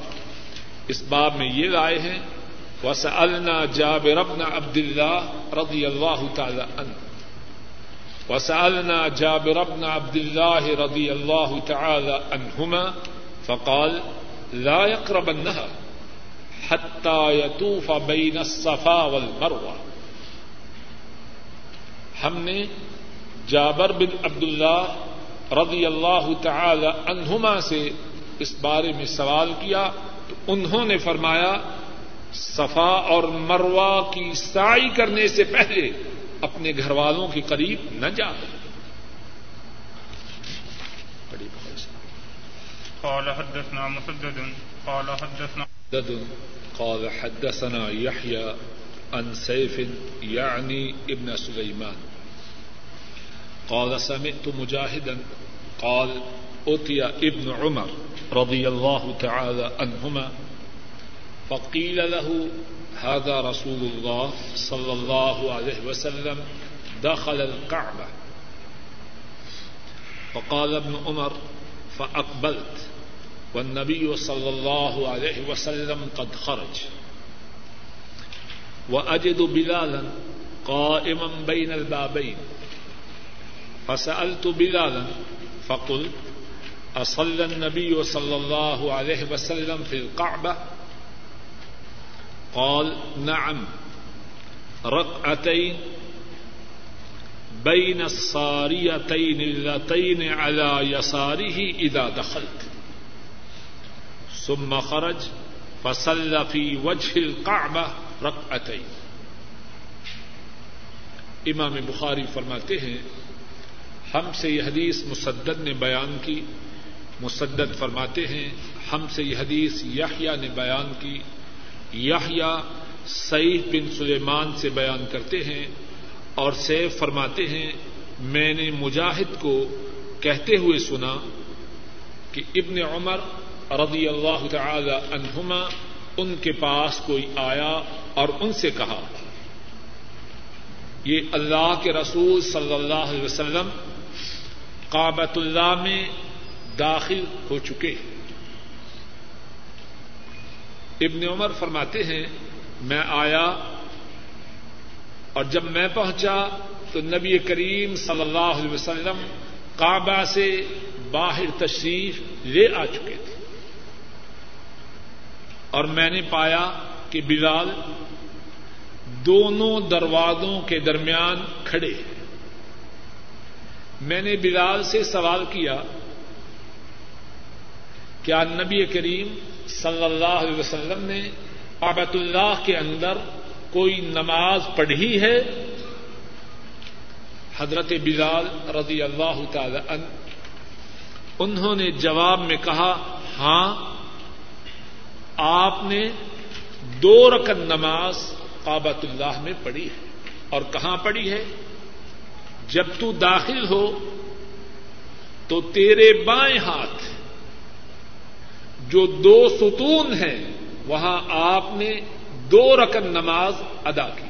S1: اس باب میں یہ رائے ہیں وسألنا جابر بن عبد الله رضي الله تعالى عنه۔ وسألنا جابر بن عبد الله رضي الله تعالى عنهما، فقال لا يقربنها حتى يطوف بين الصفا والمروة ہم نے جابر بن عبد اللہ رضی اللہ تعالی عنہما سے اس بارے میں سوال کیا تو انہوں نے فرمایا صفا اور مروا کی سائی کرنے سے پہلے اپنے گھر والوں کے قریب نہ جا۔
S2: قال حدثنا مسدد قال حدثنا
S1: قال حدثنا يحيى عن سيف يعني ابن سليمان قال سمعت مجاهدا قال أتي ابن عمر رضي الله تعالى عنهما فقيل له هذا رسول الله صلى الله عليه وسلم دخل الكعبة. فقال ابن عمر فأقبلت والنبي صلى الله عليه وسلم قد خرج. وأجد بلالا قائما بين البابين. فصل فسألت بلالا فقلت أصلى النبي صلى الله عليه وسلم في القعبة؟ قال نعم. ركعتين بين الصاريتين اللتين على يساره إذا دخلت. ثم خرج فصلى في وجه القعبة ركعتين. امام بخاری فرماتے ہیں ہم سے یہ حدیث مسدد نے بیان کی۔ مسدد فرماتے ہیں، ہم سے یہ حدیث یحییٰ نے بیان کی۔ یحییٰ سعید بن سلیمان سے بیان کرتے ہیں اور سیف فرماتے ہیں، میں نے مجاہد کو کہتے ہوئے سنا کہ ابن عمر رضی اللہ تعالی عنہما ان کے پاس کوئی آیا اور ان سے کہا، یہ اللہ کے رسول صلی اللہ علیہ وسلم کابت اللہ میں داخل ہو چکے۔ ابن عمر فرماتے ہیں، میں آیا اور جب میں پہنچا تو نبی کریم صلی اللہ علیہ وسلم کعبہ سے باہر تشریف لے آ چکے تھے۔ اور میں نے پایا کہ بلال دونوں دروازوں کے درمیان کھڑے میں نے بلال سے سوال کیا کیا نبی کریم صلی اللہ علیہ وسلم نے کابت اللہ کے اندر کوئی نماز پڑھی ہے؟ حضرت بلال رضی اللہ تعالی عنہ، انہوں نے جواب میں کہا ہاں آپ نے دو رکن نماز کابت اللہ میں پڑھی ہے۔ اور کہاں پڑھی ہے؟ جب تو داخل ہو تو تیرے بائیں ہاتھ جو دو ستون ہیں، وہاں آپ نے دو رکن نماز ادا کی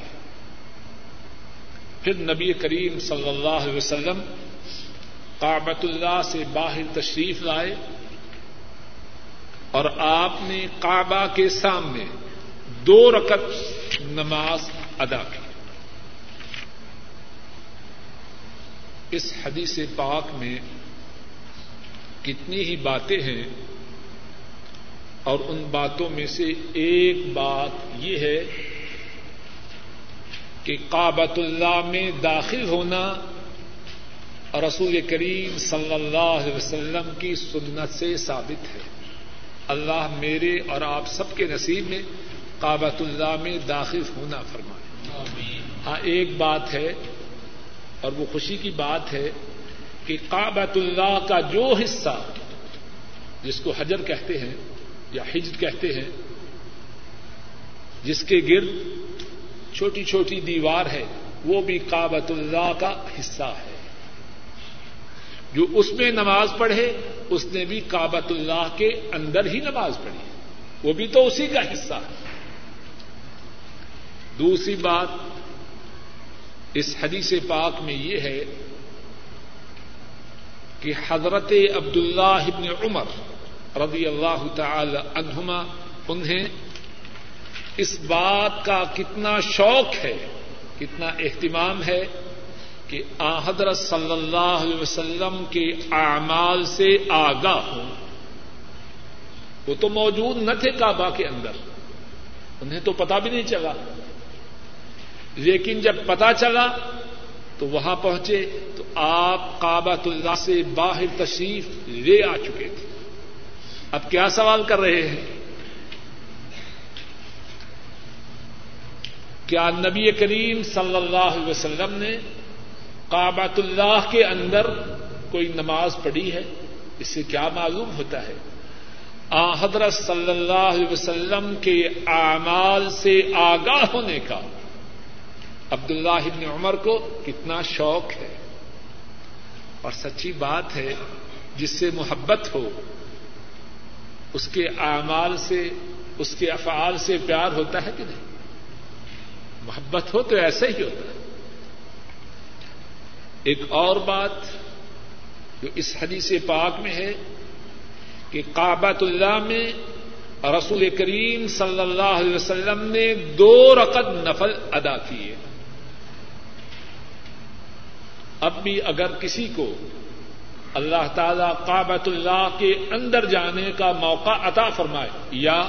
S1: پھر نبی کریم صلی اللہ علیہ وسلم کابت اللہ سے باہر تشریف لائے اور آپ نے کعبہ کے سامنے دو رکت نماز ادا کی۔ اس حدیث پاک میں کتنی ہی باتیں ہیں اور ان باتوں میں سے ایک بات یہ ہے کہ کابت اللہ میں داخل ہونا رسول کریم صلی اللہ علیہ وسلم کی سنت سے ثابت ہے۔ اللہ میرے اور آپ سب کے نصیب میں کابت اللہ میں داخل ہونا فرمائے۔ ہاں ایک بات ہے اور وہ خوشی کی بات ہے کہ کابت اللہ کا جو حصہ جس کو حجر کہتے ہیں یا ہجر کہتے ہیں، جس کے گرد چھوٹی چھوٹی دیوار ہے، وہ بھی کابت اللہ کا حصہ ہے۔ جو اس میں نماز پڑھے، اس نے بھی کابت اللہ کے اندر ہی نماز پڑھی۔ وہ بھی تو اسی کا حصہ ہے۔ دوسری بات اس حدیث پاک میں یہ ہے کہ حضرت عبد اللہ ابن عمر رضی اللہ تعالی عنہما انہیں اس بات کا کتنا شوق ہے، کتنا اہتمام ہے کہ آ حضرت صلی اللہ علیہ وسلم کے اعمال سے آگاہ ہوں۔ وہ تو موجود نہ تھے کعبہ کے اندر، انہیں تو پتا بھی نہیں چلا۔ لیکن جب پتا چلا تو وہاں پہنچے تو آپ کابت اللہ سے باہر تشریف لے آ چکے تھے۔ اب کیا سوال کر رہے ہیں؟ کیا نبی کریم صلی اللہ علیہ وسلم نے کابت اللہ کے اندر کوئی نماز پڑھی ہے؟ اس سے کیا معلوم ہوتا ہے؟ آ حضرت صلی اللہ علیہ وسلم کے اعمال سے آگاہ ہونے کا عبد اللہ ابن عمر کو کتنا شوق ہے۔ اور سچی بات ہے، جس سے محبت ہو، اس کے اعمال سے، اس کے افعال سے پیار ہوتا ہے کہ نہیں؟ محبت ہو تو ایسا ہی ہوتا ہے۔ ایک اور بات جو اس حدیث پاک میں ہے کہ کابت اللہ میں رسول کریم صلی اللہ علیہ وسلم نے دو رقط نفل ادا کیے۔ اب بھی اگر کسی کو اللہ تعالی کابت اللہ کے اندر جانے کا موقع عطا فرمائے یا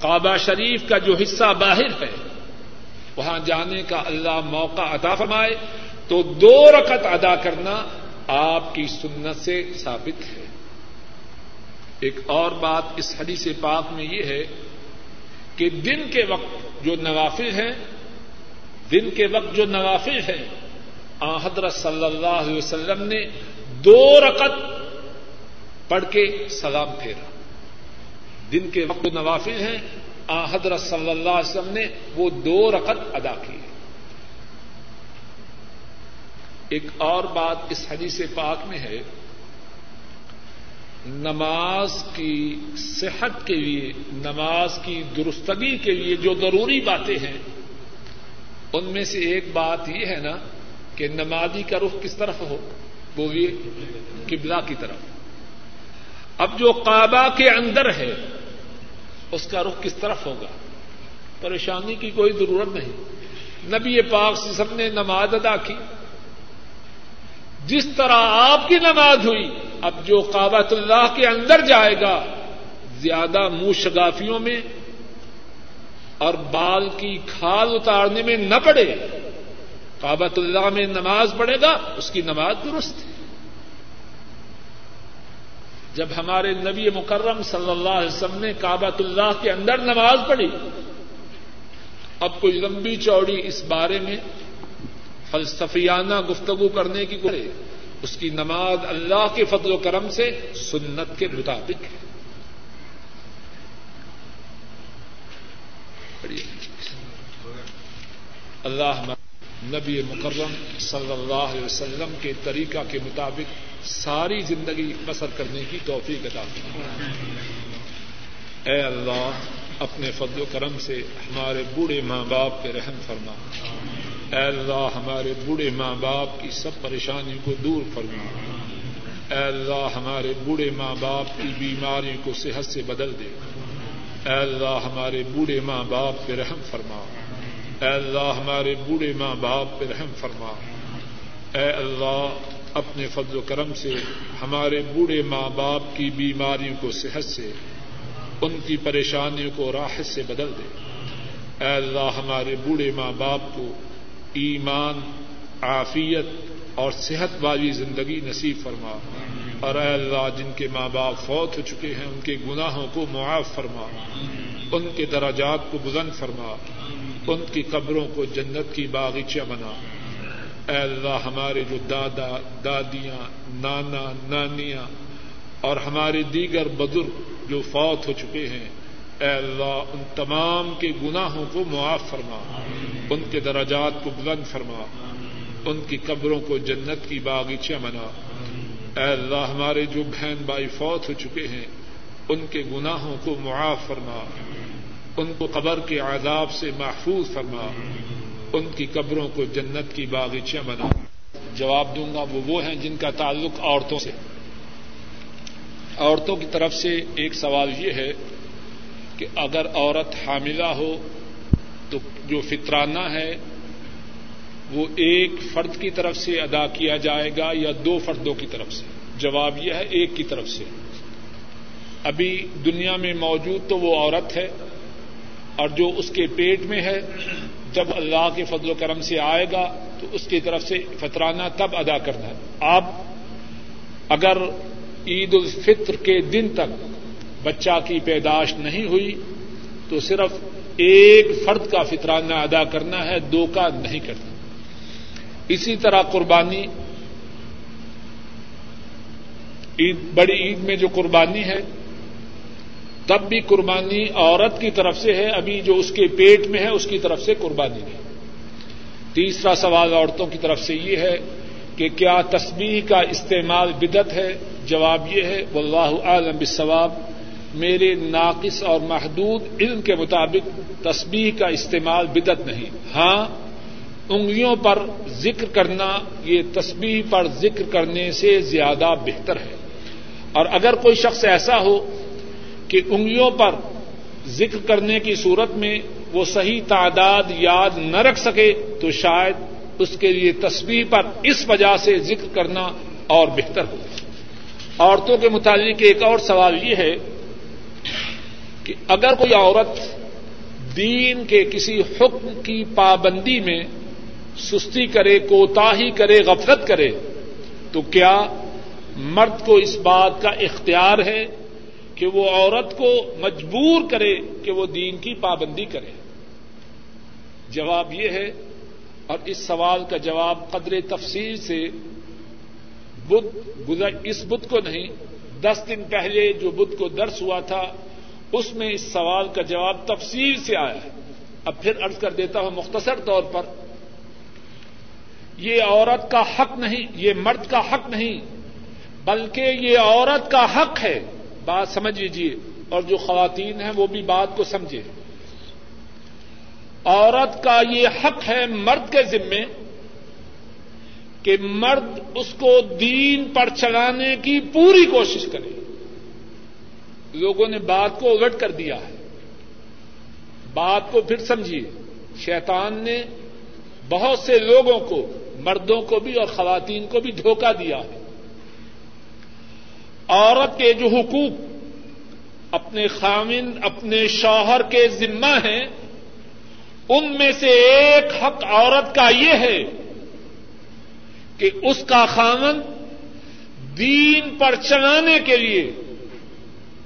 S1: کعبہ شریف کا جو حصہ باہر ہے، وہاں جانے کا اللہ موقع عطا فرمائے، تو دو رکت ادا کرنا آپ کی سنت سے ثابت ہے۔ ایک اور بات اس حدیث پاک میں یہ ہے کہ دن کے وقت جو نوافل ہیں، دن کے وقت جو نوافل ہیں حضرت صلی اللہ علیہ وسلم نے دو رقط پڑھ کے سلام پھیرا۔ دن کے وقت نوافل ہیں، آ، حضرت صلی اللہ علیہ وسلم نے وہ دو رقط ادا کی۔ ایک اور بات اس حدیث پاک میں ہے، نماز کی صحت کے لیے، نماز کی درستگی کے لیے جو ضروری باتیں ہیں، ان میں سے ایک بات یہ ہے نا کہ نمازی کا رخ کس طرف ہو؟ وہ یہ قبلہ کی طرف۔ اب جو کعبہ کے اندر ہے، اس کا رخ کس طرف ہوگا؟ پریشانی کی کوئی ضرورت نہیں۔ نبی پاک سے سب نے نماز ادا کی۔ جس طرح آپ کی نماز ہوئی، اب جو کابت اللہ کے اندر جائے گا، زیادہ منہ شگافیوں میں اور بال کی کھال اتارنے میں نہ پڑے۔ کابت اللہ میں نماز پڑھے گا، اس کی نماز درست ہے۔ جب ہمارے نبی مکرم صلی اللہ علیہ وسلم نے کابت اللہ کے اندر نماز پڑھی، اب کوئی لمبی چوڑی اس بارے میں فلسفیانہ گفتگو کرنے کی کرے اس کی نماز اللہ کے فضل و کرم سے سنت کے مطابق ہے۔ اللہ نبی مکرم صلی اللہ علیہ وسلم کے طریقہ کے مطابق ساری زندگی بسر کرنے کی توفیق عطا اے اللہ، اپنے فضل و کرم سے ہمارے بوڑھے ماں باپ پہ رحم فرما۔ اے اللہ، ہمارے بوڑھے ماں باپ کی سب پریشانی کو دور فرما۔ اے اللہ، ہمارے بوڑھے ماں باپ کی بیماری کو صحت سے بدل دے۔ اے اللہ، ہمارے بوڑھے ماں باپ پہ رحم فرما۔ اے اللہ ہمارے بوڑھے ماں باپ پہ رحم فرما۔ اے اللہ، اپنے فضل و کرم سے ہمارے بوڑھے ماں باپ کی بیماریوں کو صحت سے، ان کی پریشانیوں کو راحت سے بدل دے۔ اے اللہ، ہمارے بوڑھے ماں باپ کو ایمان، عافیت اور صحت والی زندگی نصیب فرما۔ اور اے اللہ، جن کے ماں باپ فوت ہو چکے ہیں، ان کے گناہوں کو معاف فرما۔ ان کے دراجات کو بلند فرما۔ ان کی قبروں کو جنت کی باغیچہ بنا۔ اے اللہ، ہمارے جو دادا، دادیاں، نانا، نانیاں اور ہمارے دیگر بزرگ جو فوت ہو چکے ہیں، اے اللہ، ان تمام کے گناہوں کو معاف فرما۔ ان کے دراجات کو بلند فرما۔ ان کی قبروں کو جنت کی باغیچہ بنا۔ اے اللہ، ہمارے جو بہن بھائی فوت ہو چکے ہیں، ان کے گناہوں کو معاف فرما۔ ان کو قبر کے عذاب سے محفوظ فرما۔ ان کی قبروں کو جنت کی باغیچہ بنا۔ جواب دوں گا، وہ وہ ہیں جن کا تعلق عورتوں سے۔ عورتوں کی طرف سے ایک سوال یہ ہے کہ اگر عورت حاملہ ہو تو جو فطرانہ ہے، وہ ایک فرد کی طرف سے ادا کیا جائے گا یا دو فردوں کی طرف سے؟ جواب یہ ہے، ایک کی طرف سے۔ ابھی دنیا میں موجود تو وہ عورت ہے اور جو اس کے پیٹ میں ہے، جب اللہ کے فضل و کرم سے آئے گا، تو اس کی طرف سے فطرانہ تب ادا کرنا ہے۔ آپ اگر عید الفطر کے دن تک بچہ کی پیدائش نہیں ہوئی، تو صرف ایک فرد کا فطرانہ ادا کرنا ہے، دو کا نہیں کرنا۔ اسی طرح قربانی، عید، بڑی عید میں جو قربانی ہے تب بھی قربانی عورت کی طرف سے ہے، ابھی جو اس کے پیٹ میں ہے، اس کی طرف سے قربانی نہیں تیسرا سوال عورتوں کی طرف سے یہ ہے کہ کیا تسبیح کا استعمال بدت ہے؟ جواب یہ ہے، واللہ عالم بالصواب۔ میرے ناقص اور محدود علم کے مطابق تسبیح کا استعمال بدت نہیں۔ ہاں انگلیوں پر ذکر کرنا، یہ تسبیح پر ذکر کرنے سے زیادہ بہتر ہے۔ اور اگر کوئی شخص ایسا ہو کہ انگلیوں پر ذکر کرنے کی صورت میں وہ صحیح تعداد یاد نہ رکھ سکے تو شاید اس کے لیے تصویر پر اس وجہ سے ذکر کرنا اور بہتر ہو۔ عورتوں کے متعلق ایک اور سوال یہ ہے کہ اگر کوئی عورت دین کے کسی حکم کی پابندی میں سستی کرے، کوتاہی کرے، غفلت کرے، تو کیا مرد کو اس بات کا اختیار ہے کہ وہ عورت کو مجبور کرے کہ وہ دین کی پابندی کرے۔ جواب یہ ہے، اور اس سوال کا جواب قدر تفصیل سے بدھ اس بدھ کو نہیں، دس دن پہلے جو بدھ کو درس ہوا تھا، اس میں اس سوال کا جواب تفصیل سے آیا ہے۔ اب پھر ارض کر دیتا ہوں مختصر طور پر، یہ عورت کا حق نہیں، یہ مرد کا حق نہیں، بلکہ یہ عورت کا حق ہے۔ بات سمجھ لیجیے اور جو خواتین ہیں وہ بھی بات کو سمجھے عورت کا یہ حق ہے مرد کے ذمے کہ مرد اس کو دین پر چلانے کی پوری کوشش کرے۔ لوگوں نے بات کو الٹ کر دیا ہے۔ بات کو پھر سمجھیے۔ شیطان نے بہت سے لوگوں کو، مردوں کو بھی اور خواتین کو بھی دھوکہ دیا ہے۔ عورت کے جو حقوق اپنے خامن، اپنے شوہر کے ذمہ ہیں، ان میں سے ایک حق عورت کا یہ ہے کہ اس کا خامن دین پر چلانے کے لیے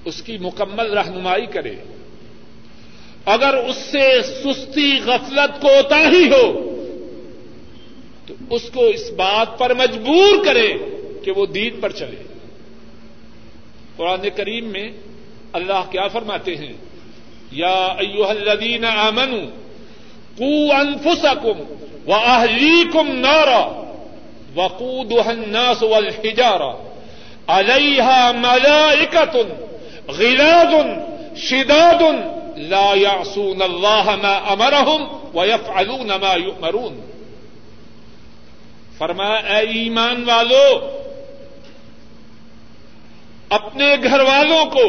S1: اس کی مکمل رہنمائی کرے۔ اگر اس سے سستی غفلت کو ہی ہو، تو اس کو اس بات پر مجبور کرے کہ وہ دین پر چلے۔ قرآن کریم میں اللہ کیا فرماتے ہیں؟ یا ایوہ الذین آمنوا قو انفسکم و اہلیکم نارا وقودها الناس والحجارہ علیها ملائکة غلاظ شداد لا يعصون الله ما امرهم ويفعلون ما يؤمرون فرمایا، اے ایمان والو اپنے گھر والوں کو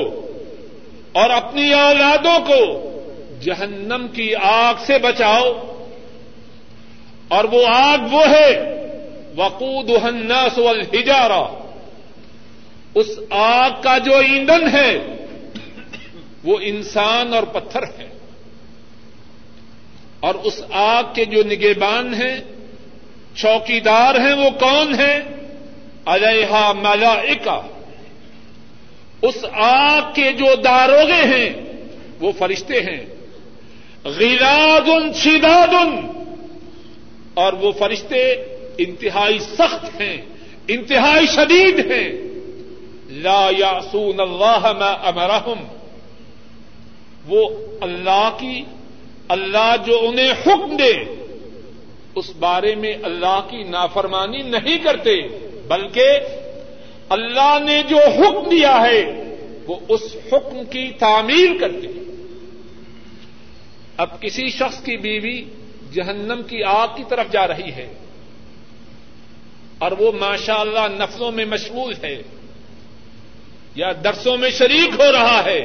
S1: اور اپنی اولادوں کو جہنم کی آگ سے بچاؤ۔ اور وہ آگ وہ ہے وقود الناس والحجارہ اس آگ کا جو ایندھن ہے، وہ انسان اور پتھر ہے اور اس آگ کے جو نگہبان ہیں، چوکیدار ہیں، وہ کون ہیں؟ علیہ ملائکہ اس آگ کے جو داروغے ہیں، وہ فرشتے ہیں۔ غیراد شداد اور وہ فرشتے انتہائی سخت ہیں، انتہائی شدید ہیں۔ لا یاسون اللہ ما امرحم وہ اللہ کی، اللہ جو انہیں حکم دے، اس بارے میں اللہ کی نافرمانی نہیں کرتے، بلکہ اللہ نے جو حکم دیا ہے، وہ اس حکم کی تعمیر کرتے اب کسی شخص کی بیوی جہنم کی آگ کی طرف جا رہی ہے اور وہ ماشاء اللہ نفلوں میں مشغول ہے یا درسوں میں شریک ہو رہا ہے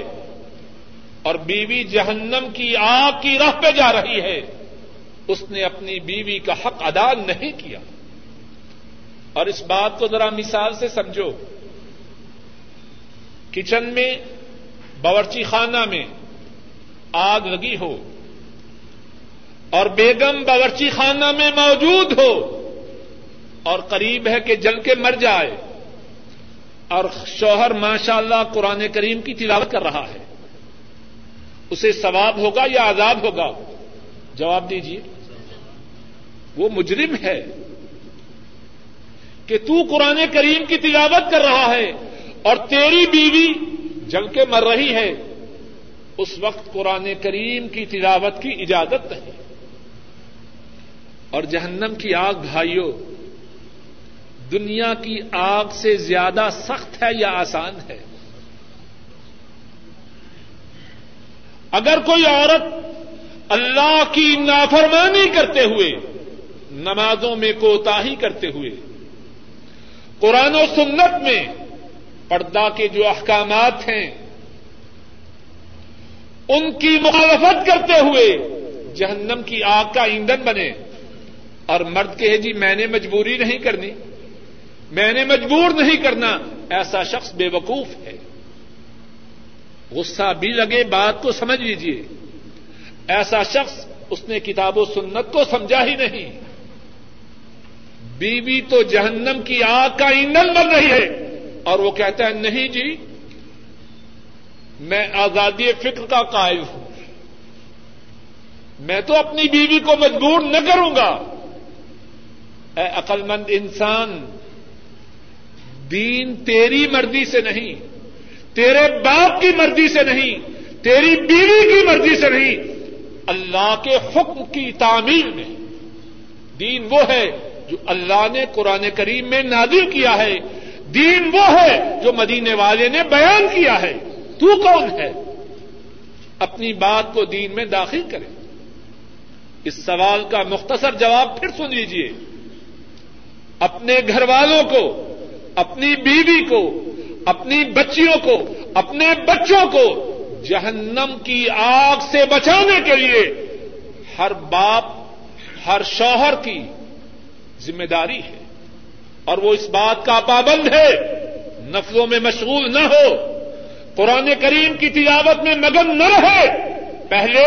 S1: اور بیوی جہنم کی آگ کی راہ پہ جا رہی ہے، اس نے اپنی بیوی کا حق ادا نہیں کیا۔ اور اس بات کو ذرا مثال سے سمجھو۔ کچن میں، باورچی خانہ میں آگ لگی ہو اور بیگم باورچی خانہ میں موجود ہو اور قریب ہے کہ جل کے مر جائے اور شوہر ماشاء اللہ قرآن کریم کی تلاوت کر رہا ہے۔ اسے ثواب ہوگا یا عذاب ہوگا؟ جواب دیجیے وہ مجرم ہے۔ کہ تو قرآن کریم کی تلاوت کر رہا ہے اور تیری بیوی جل کے مر رہی ہے، اس وقت قرآن کریم کی تلاوت کی اجازت نہیں۔ اور جہنم کی آگ بھائیوں دنیا کی آگ سے زیادہ سخت ہے یا آسان ہے؟ اگر کوئی عورت اللہ کی نافرمانی کرتے ہوئے، نمازوں میں کوتاہی کرتے ہوئے قرآن و سنت میں پردہ کے جو احکامات ہیں، ان کی مخالفت کرتے ہوئے جہنم کی آگ کا ایندھن بنے۔ اور مرد کہے جی میں نے مجبوری نہیں کرنی، میں نے مجبور نہیں کرنا، ایسا شخص بے وقوف ہے۔ غصہ بھی لگے، بات کو سمجھ لیجیے ایسا شخص اس نے کتاب و سنت کو سمجھا ہی نہیں۔ بیوی تو جہنم کی آگ کا ایندھن بن رہی ہے۔ اور وہ کہتا ہے، نہیں جی میں آزادی فکر کا قائل ہوں۔ میں تو اپنی بیوی کو مجبور نہ کروں گا۔ اے عقل مند انسان، دین تیری مرضی سے نہیں، تیرے باپ کی مرضی سے نہیں، تیری بیوی کی مرضی سے نہیں۔ اللہ کے حکم کی تعمیر میں دین وہ ہے جو اللہ نے قرآن کریم میں نازل کیا ہے، دین وہ ہے جو مدینے والے نے بیان کیا ہے۔ تو کون ہے؟ اپنی بات کو دین میں داخل کرے اس سوال کا مختصر جواب پھر سن لیجیے اپنے گھر والوں کو، اپنی بیوی کو، اپنی بچیوں کو، اپنے بچوں کو جہنم کی آگ سے بچانے کے لیے ہر باپ، ہر شوہر کی ذمہ داری ہے اور وہ اس بات کا پابند ہے، نفلوں میں مشغول نہ ہو، قرآن کریم کی تلاوت میں مگن نہ رہے۔ پہلے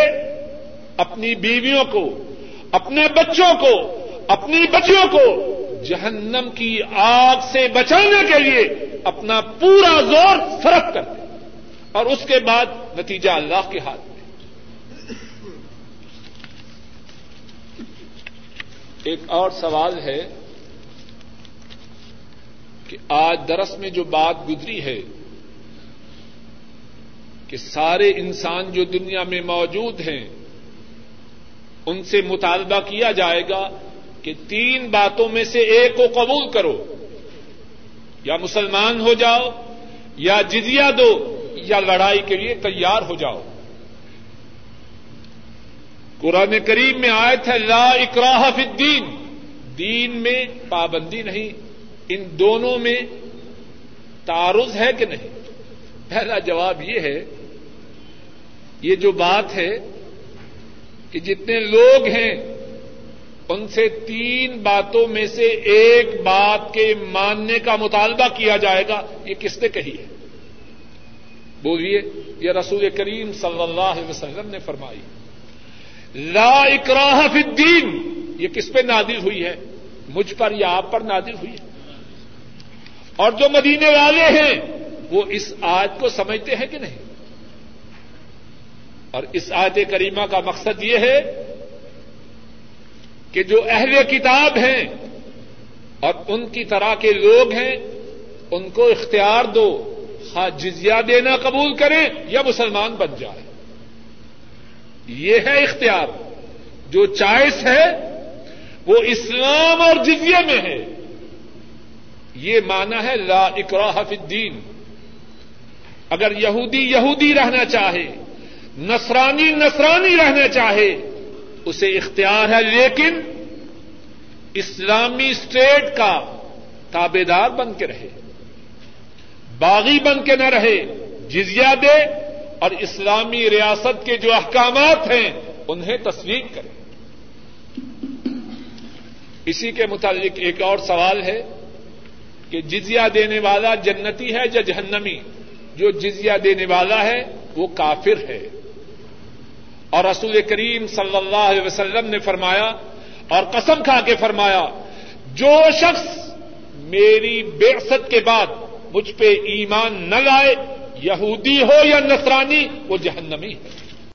S1: اپنی بیویوں کو، اپنے بچوں کو، اپنی بچیوں کو جہنم کی آگ سے بچانے کے لیے اپنا پورا زور صرف کرتے۔ اور اس کے بعد نتیجہ اللہ کے ہاتھ۔ ایک اور سوال ہے کہ آج درس میں جو بات گزری ہے کہ سارے انسان جو دنیا میں موجود ہیں، ان سے مطالبہ کیا جائے گا کہ تین باتوں میں سے ایک کو قبول کرو۔ یا مسلمان ہو جاؤ، یا جزیا دو، یا لڑائی کے لیے تیار ہو جاؤ۔ قرآن کریم میں آئے تھے لا اکراہ فی الدین۔ دین میں پابندی نہیں۔ ان دونوں میں تعارض ہے کہ نہیں؟ پہلا جواب یہ ہے، یہ جو بات ہے کہ جتنے لوگ ہیں، ان سے تین باتوں میں سے ایک بات کے ماننے کا مطالبہ کیا جائے گا۔ یہ کس نے کہی ہے؟ بولیے، یہ رسول کریم صلی اللہ علیہ وسلم نے فرمائی۔ لا اکراہ فی الدین. یہ کس پہ نادل ہوئی ہے؟ مجھ پر یا آپ پر نادل ہوئی ہے؟ اور جو مدینے والے ہیں، وہ اس آیت کو سمجھتے ہیں کہ نہیں؟ اور اس آیت کریمہ کا مقصد یہ ہے کہ جو اہل کتاب ہیں اور ان کی طرح کے لوگ ہیں، ان کو اختیار دو، خواہ جزیہ دینا قبول کریں یا مسلمان بن جائے یہ ہے اختیار۔ جو چائس ہے، وہ اسلام اور جزیے میں ہے۔ یہ مانا ہے لا اکراہ فی الدین۔ اگر یہودی یہودی رہنا چاہے، نصرانی نصرانی رہنا چاہے، اسے اختیار ہے، لیکن اسلامی اسٹیٹ کا تابے دار بن کے رہے۔ باغی بن کے نہ رہے جزیا دے اور اسلامی ریاست کے جو احکامات ہیں، انہیں تصویر کرے اسی کے متعلق ایک اور سوال ہے کہ جزیا دینے والا جنتی ہے یا جہنمی؟ جو جزیا دینے والا ہے، وہ کافر ہے۔ اور رسول کریم صلی اللہ علیہ وسلم نے فرمایا اور قسم کھا کے فرمایا، جو شخص میری بےست کے بعد مجھ پہ ایمان نہ لائے یہودی ہو یا نصرانی وہ جہنمی ہے۔